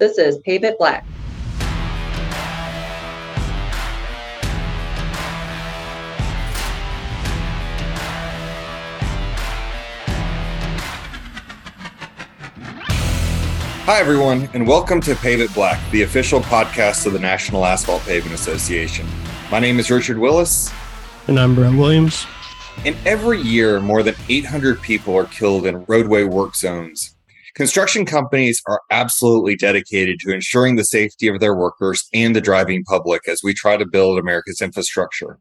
This is Pave It Black. Hi, everyone, and welcome to Pave It Black, the official podcast of the National Asphalt Paving Association. My name is Richard Willis. And I'm Brett Williams. And every year, more than 800 people are killed in roadway work zones. Construction companies are absolutely dedicated to ensuring the safety of their workers and the driving public as we try to build America's infrastructure.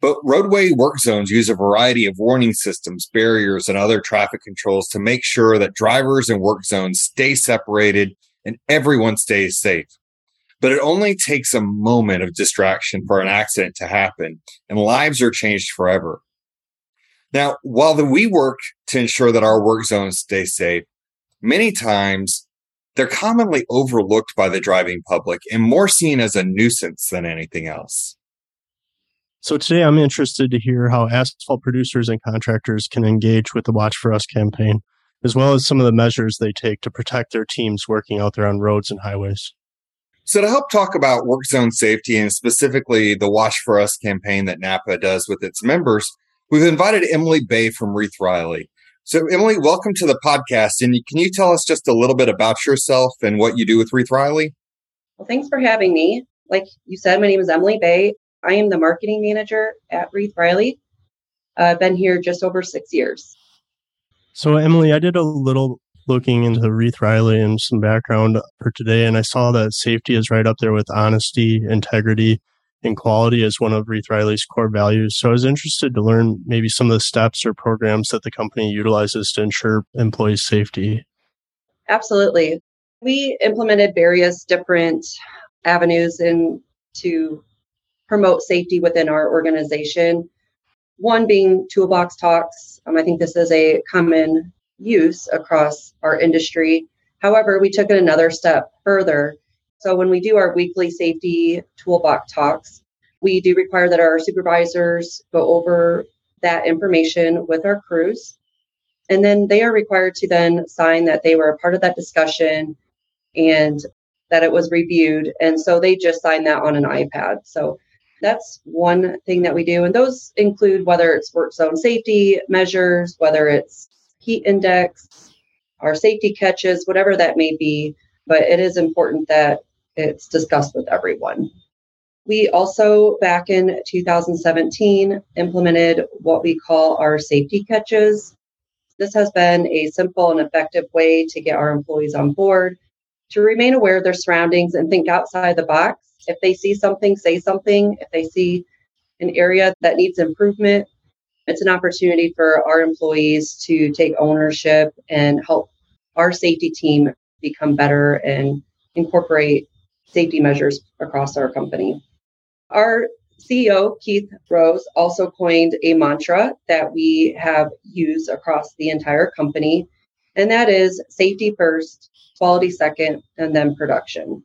But roadway work zones use a variety of warning systems, barriers, and other traffic controls to make sure that drivers and work zones stay separated and everyone stays safe. But it only takes a moment of distraction for an accident to happen, and lives are changed forever. Now, while the, we work to ensure that our work zones stay safe, many times they're commonly overlooked by the driving public and more seen as a nuisance than anything else. So today I'm interested to hear how asphalt producers and contractors can engage with the Watch for Us campaign, as well as some of the measures they take to protect their teams working out there on roads and highways. So to help talk about work zone safety and specifically the Watch for Us campaign that NAPA does with its members, we've invited Emily Bay from Rieth-Riley. So Emily, welcome to the podcast. And can you tell us just a little bit about yourself and what you do with Rieth-Riley? Well, thanks for having me. Like you said, my name is Emily Bay. I am the marketing manager at Rieth-Riley. Uh, I've been here just over six years. So, Emily, I did a little looking into Rieth-Riley and some background for today, and I saw that safety is right up there with honesty, integrity, and quality as one of Rieth-Riley's core values. So, I was interested to learn maybe some of the steps or programs that the company utilizes to ensure employee safety. Absolutely. We implemented various different avenues in to promote safety within our organization. One being toolbox talks. Um, I think this is a common use across our industry. However, we took it another step further. So when we do our weekly safety toolbox talks, we do require that our supervisors go over that information with our crews. And then they are required to then sign that they were a part of that discussion and that it was reviewed. And so they just sign that on an iPad. So that's one thing that we do. And those include whether it's work zone safety measures, whether it's heat index, our safety catches, whatever that may be. But it is important that it's discussed with everyone. We also, back in 2017, implemented what we call our safety catches. This has been a simple and effective way to get our employees on board to remain aware of their surroundings and think outside the box if they see something, say something. If they see an area that needs improvement, it's an opportunity for our employees to take ownership and help our safety team become better and incorporate safety measures across our company. Our CEO, Keith Rose, also coined a mantra that we have used across the entire company, and that is safety first, quality second, and then production.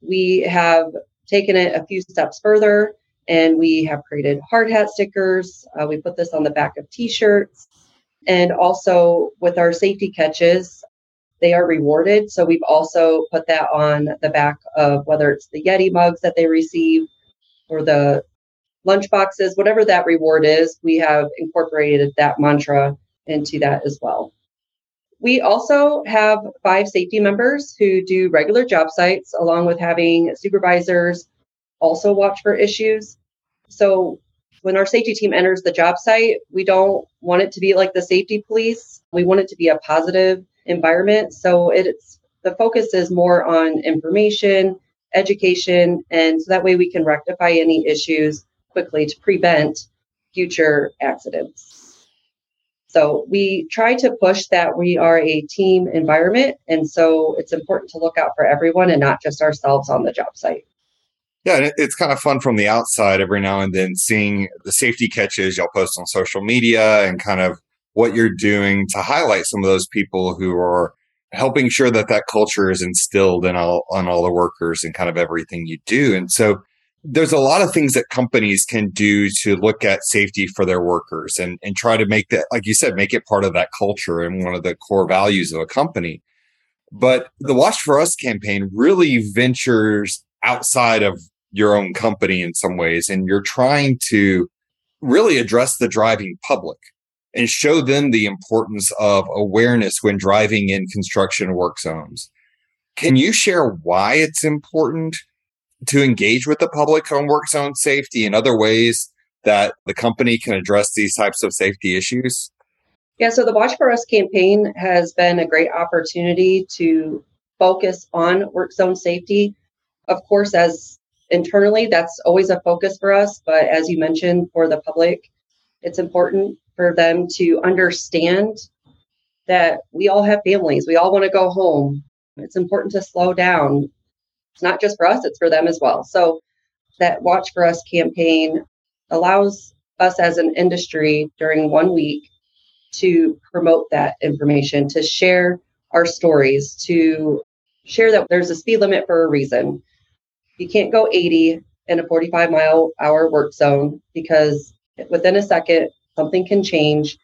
We have taken it a few steps further and we have created hard hat stickers. Uh, we put this on the back of t shirts. And also with our safety catches, they are rewarded. So we've also put that on the back of whether it's the Yeti mugs that they receive or the lunch boxes, whatever that reward is, we have incorporated that mantra into that as well. We also have five safety members who do regular job sites, along with having supervisors also watch for issues. So when our safety team enters the job site, we don't want it to be like the safety police. We want it to be a positive environment. So it's the focus is more on information, education, and so that way we can rectify any issues quickly to prevent future accidents. So we try to push that we are a team environment. And so it's important to look out for everyone and not just ourselves on the job site. Yeah, it's kind of fun from the outside every now and then seeing the safety catches y'all post on social media and kind of what you're doing to highlight some of those people who are helping sure that that culture is instilled in all on all the workers and kind of everything you do. And so there's a lot of things that companies can do to look at safety for their workers and, and try to make that, like you said, make it part of that culture and one of the core values of a company. But the Watch for Us campaign really ventures outside of your own company in some ways, and you're trying to really address the driving public and show them the importance of awareness when driving in construction work zones. Can you share why it's important to engage with the public on work zone safety and other ways that the company can address these types of safety issues? Yeah, so the Watch for Us campaign has been a great opportunity to focus on work zone safety. Of course, as internally, that's always a focus for us. But as you mentioned, for the public, it's important for them to understand that we all have families. We all want to go home. It's important to slow down. It's not just for us, it's for them as well. So, that Watch for Us campaign allows us as an industry during one week to promote that information, to share our stories, to share that there's a speed limit for a reason. You can't go 80 in a 45 mile hour work zone because within a second, something can change.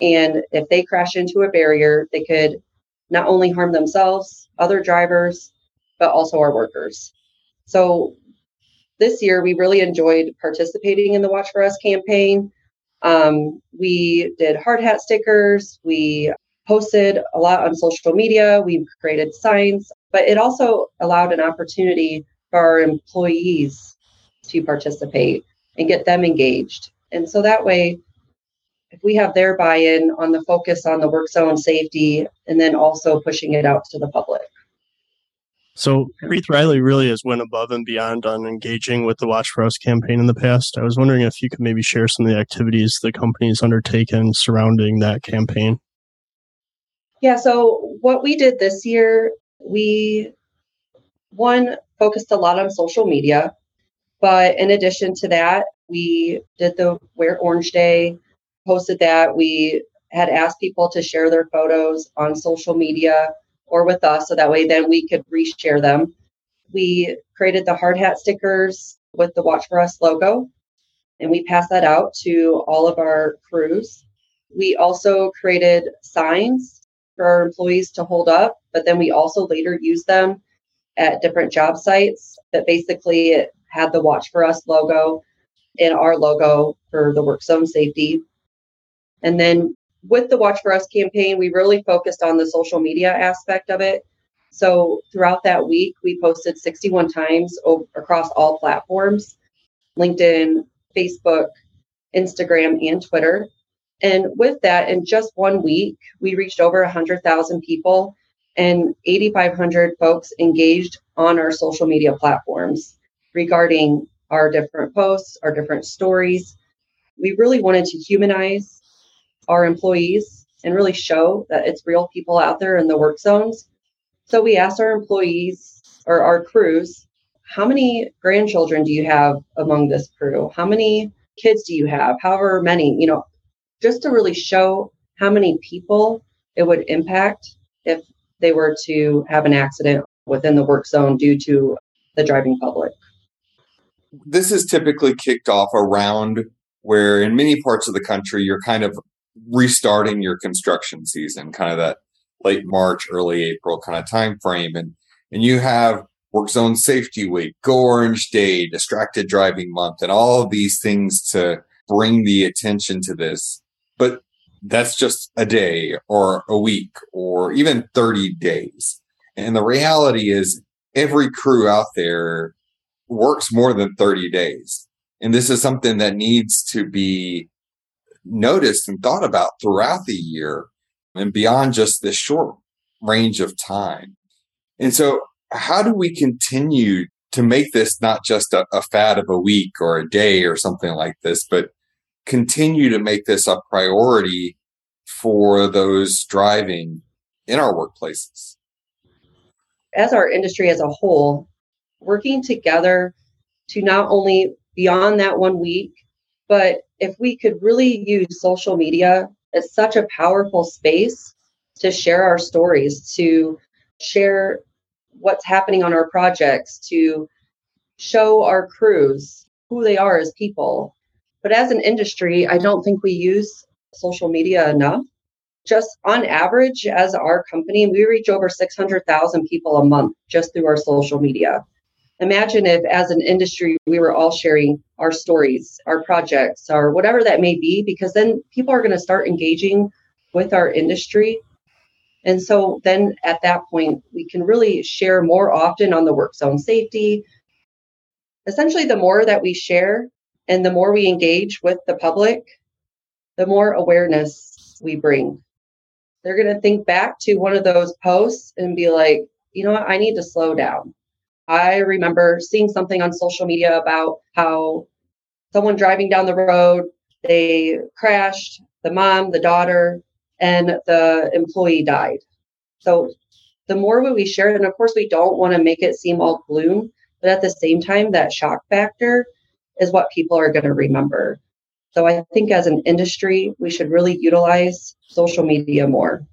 And if they crash into a barrier, they could not only harm themselves, other drivers, but also our workers. So this year, we really enjoyed participating in the Watch for Us campaign. Um, we did hard hat stickers. We posted a lot on social media. We created signs, but it also allowed an opportunity for our employees to participate and get them engaged. And so that way, if we have their buy in on the focus on the work zone safety and then also pushing it out to the public. So Rieth-Riley really has went above and beyond on engaging with the Watch for Us campaign in the past. I was wondering if you could maybe share some of the activities the company has undertaken surrounding that campaign. Yeah, so what we did this year, we one focused a lot on social media, but in addition to that, we did the Wear Orange Day, posted that. We had asked people to share their photos on social media or with us so that way then we could reshare them. We created the hard hat stickers with the Watch for Us logo and we passed that out to all of our crews. We also created signs for our employees to hold up, but then we also later used them at different job sites that basically had the Watch for Us logo and our logo for the work zone safety. And then with the Watch for Us campaign, we really focused on the social media aspect of it. So throughout that week, we posted 61 times across all platforms LinkedIn, Facebook, Instagram, and Twitter. And with that, in just one week, we reached over 100,000 people and 8,500 folks engaged on our social media platforms regarding our different posts, our different stories. We really wanted to humanize our employees and really show that it's real people out there in the work zones. So we asked our employees or our crews, how many grandchildren do you have among this crew? How many kids do you have? However many, you know, just to really show how many people it would impact if they were to have an accident within the work zone due to the driving public. This is typically kicked off around where in many parts of the country you're kind of restarting your construction season, kind of that late March, early April kind of time frame. And and you have work zone safety week, go orange day, distracted driving month, and all of these things to bring the attention to this. But that's just a day or a week or even 30 days. And the reality is every crew out there works more than 30 days. And this is something that needs to be noticed and thought about throughout the year and beyond just this short range of time. And so, how do we continue to make this not just a, a, fad of a week or a day or something like this, but continue to make this a priority for those driving in our workplaces? As our industry as a whole, working together to not only beyond that one week, but if we could really use social media as such a powerful space to share our stories, to share what's happening on our projects, to show our crews who they are as people. But as an industry, I don't think we use social media enough. just on average, as our company, we reach over 600,000 people a month just through our social media. Imagine if, as an industry, we were all sharing our stories, our projects, or whatever that may be, because then people are going to start engaging with our industry. And so then at that point, we can really share more often on the work zone safety. Essentially, the more that we share and the more we engage with the public, the more awareness we bring. They're going to think back to one of those posts and be like, you know what, I need to slow down. I remember seeing something on social media about how someone driving down the road, they crashed, the mom, the daughter, and the employee died. So the more we share and of course, we don't want to make it seem all gloom, but at the same time, that shock factor is what people are going to remember. So I think as an industry, we should really utilize social media more.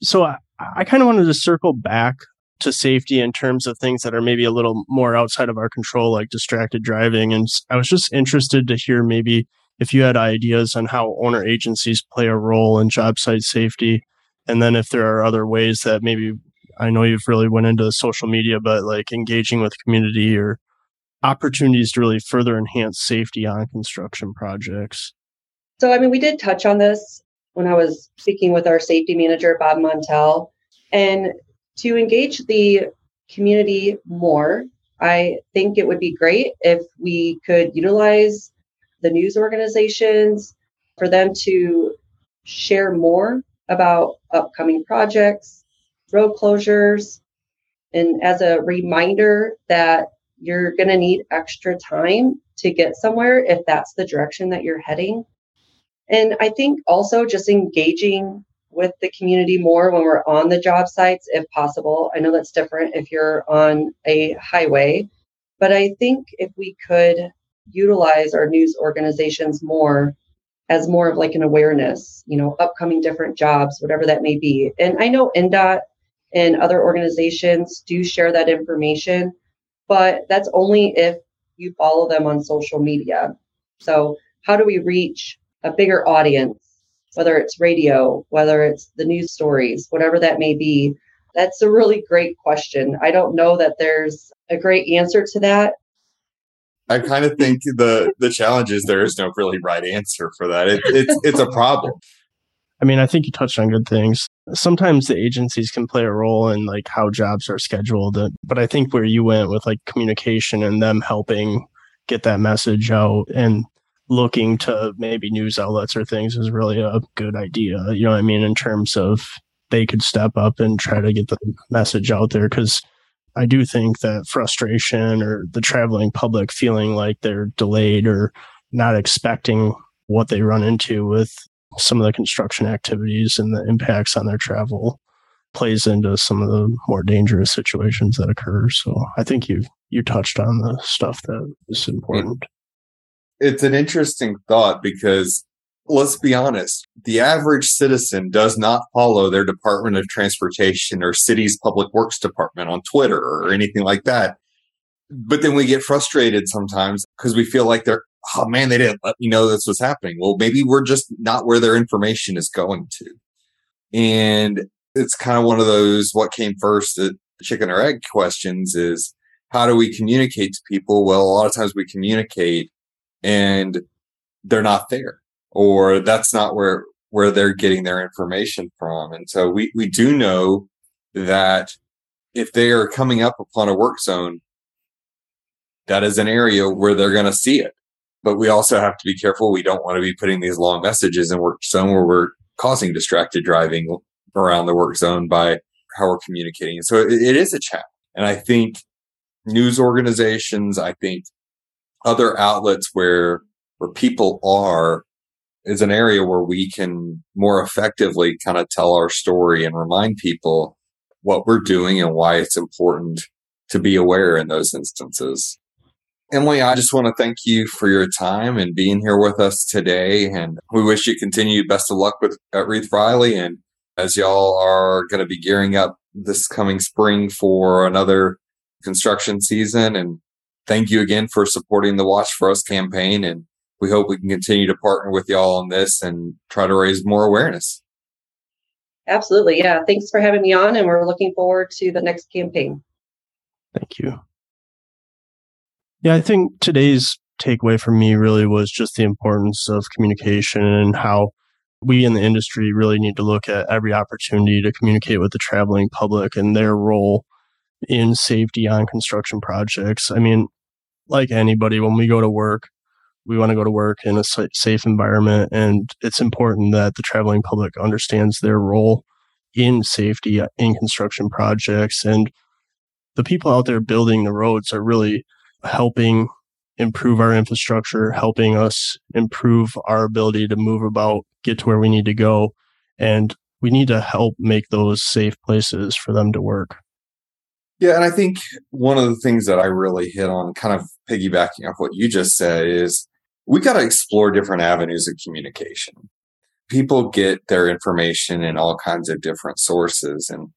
So I, I kind of wanted to circle back to safety in terms of things that are maybe a little more outside of our control, like distracted driving. And I was just interested to hear maybe if you had ideas on how owner agencies play a role in job site safety. And then if there are other ways that maybe I know you've really went into social media, but like engaging with community or opportunities to really further enhance safety on construction projects? So, I mean, we did touch on this when I was speaking with our safety manager, Bob Montel. And to engage the community more, I think it would be great if we could utilize the news organizations for them to share more about upcoming projects, road closures, and as a reminder that you're going to need extra time to get somewhere if that's the direction that you're heading. And I think also just engaging with the community more when we're on the job sites, if possible. I know that's different if you're on a highway, but I think if we could utilize our news organizations more as more of like an awareness, you know, upcoming different jobs, whatever that may be. And I know NDOT and other organizations do share that information, but that's only if you follow them on social media. So, how do we reach a bigger audience, whether it's radio, whether it's the news stories, whatever that may be? That's a really great question. I don't know that there's a great answer to that. I kind of think the the challenge is there is no really right answer for that. It, it's it's a problem. I mean, I think you touched on good things. Sometimes the agencies can play a role in like how jobs are scheduled, but I think where you went with like communication and them helping get that message out and looking to maybe news outlets or things is really a good idea. You know what I mean? In terms of they could step up and try to get the message out there because I do think that frustration or the traveling public feeling like they're delayed or not expecting what they run into with some of the construction activities and the impacts on their travel plays into some of the more dangerous situations that occur. So I think you you touched on the stuff that is important. It's an interesting thought because let's be honest, the average citizen does not follow their Department of Transportation or city's public works department on Twitter or anything like that. But then we get frustrated sometimes because we feel like they're oh man, they didn't let me know this was happening. Well, maybe we're just not where their information is going to. And it's kind of one of those what came first, the chicken or egg questions is how do we communicate to people? Well, a lot of times we communicate and they're not there or that's not where, where they're getting their information from. And so we, we do know that if they are coming up upon a work zone, that is an area where they're going to see it but we also have to be careful. We don't want to be putting these long messages in work zone where we're causing distracted driving around the work zone by how we're communicating. So it, it is a challenge. And I think news organizations, I think other outlets where, where people are is an area where we can more effectively kind of tell our story and remind people what we're doing and why it's important to be aware in those instances. Emily, I just want to thank you for your time and being here with us today. And we wish you continued best of luck with at Rieth-Riley. And as y'all are going to be gearing up this coming spring for another construction season. And thank you again for supporting the Watch for Us campaign. And we hope we can continue to partner with y'all on this and try to raise more awareness. Absolutely. Yeah. Thanks for having me on, and we're looking forward to the next campaign. Thank you. Yeah, I think today's takeaway for me really was just the importance of communication and how we in the industry really need to look at every opportunity to communicate with the traveling public and their role in safety on construction projects. I mean, like anybody, when we go to work, we want to go to work in a safe environment. And it's important that the traveling public understands their role in safety uh, in construction projects. And the people out there building the roads are really helping improve our infrastructure, helping us improve our ability to move about, get to where we need to go. And we need to help make those safe places for them to work. Yeah, and I think one of the things that I really hit on, kind of piggybacking off what you just said, is we got to explore different avenues of communication. People get their information in all kinds of different sources, and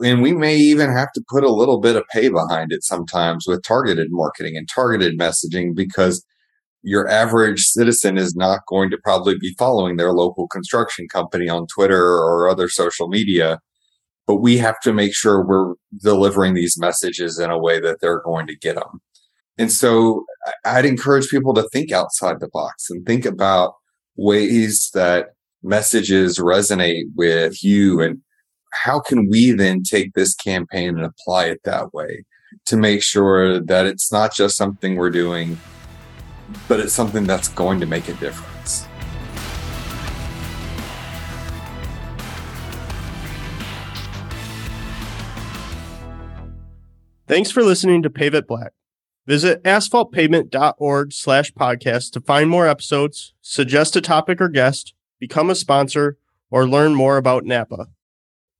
and we may even have to put a little bit of pay behind it sometimes with targeted marketing and targeted messaging because your average citizen is not going to probably be following their local construction company on Twitter or other social media but we have to make sure we're delivering these messages in a way that they're going to get them. And so I'd encourage people to think outside the box and think about ways that messages resonate with you and how can we then take this campaign and apply it that way to make sure that it's not just something we're doing, but it's something that's going to make a difference. Thanks for listening to Pave It Black. Visit asphaltpavement.org slash podcast to find more episodes, suggest a topic or guest, become a sponsor, or learn more about NAPA.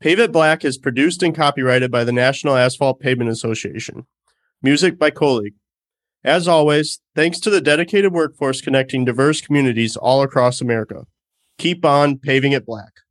Pave It Black is produced and copyrighted by the National Asphalt Pavement Association. Music by Colleague. As always, thanks to the dedicated workforce connecting diverse communities all across America. Keep on paving it black.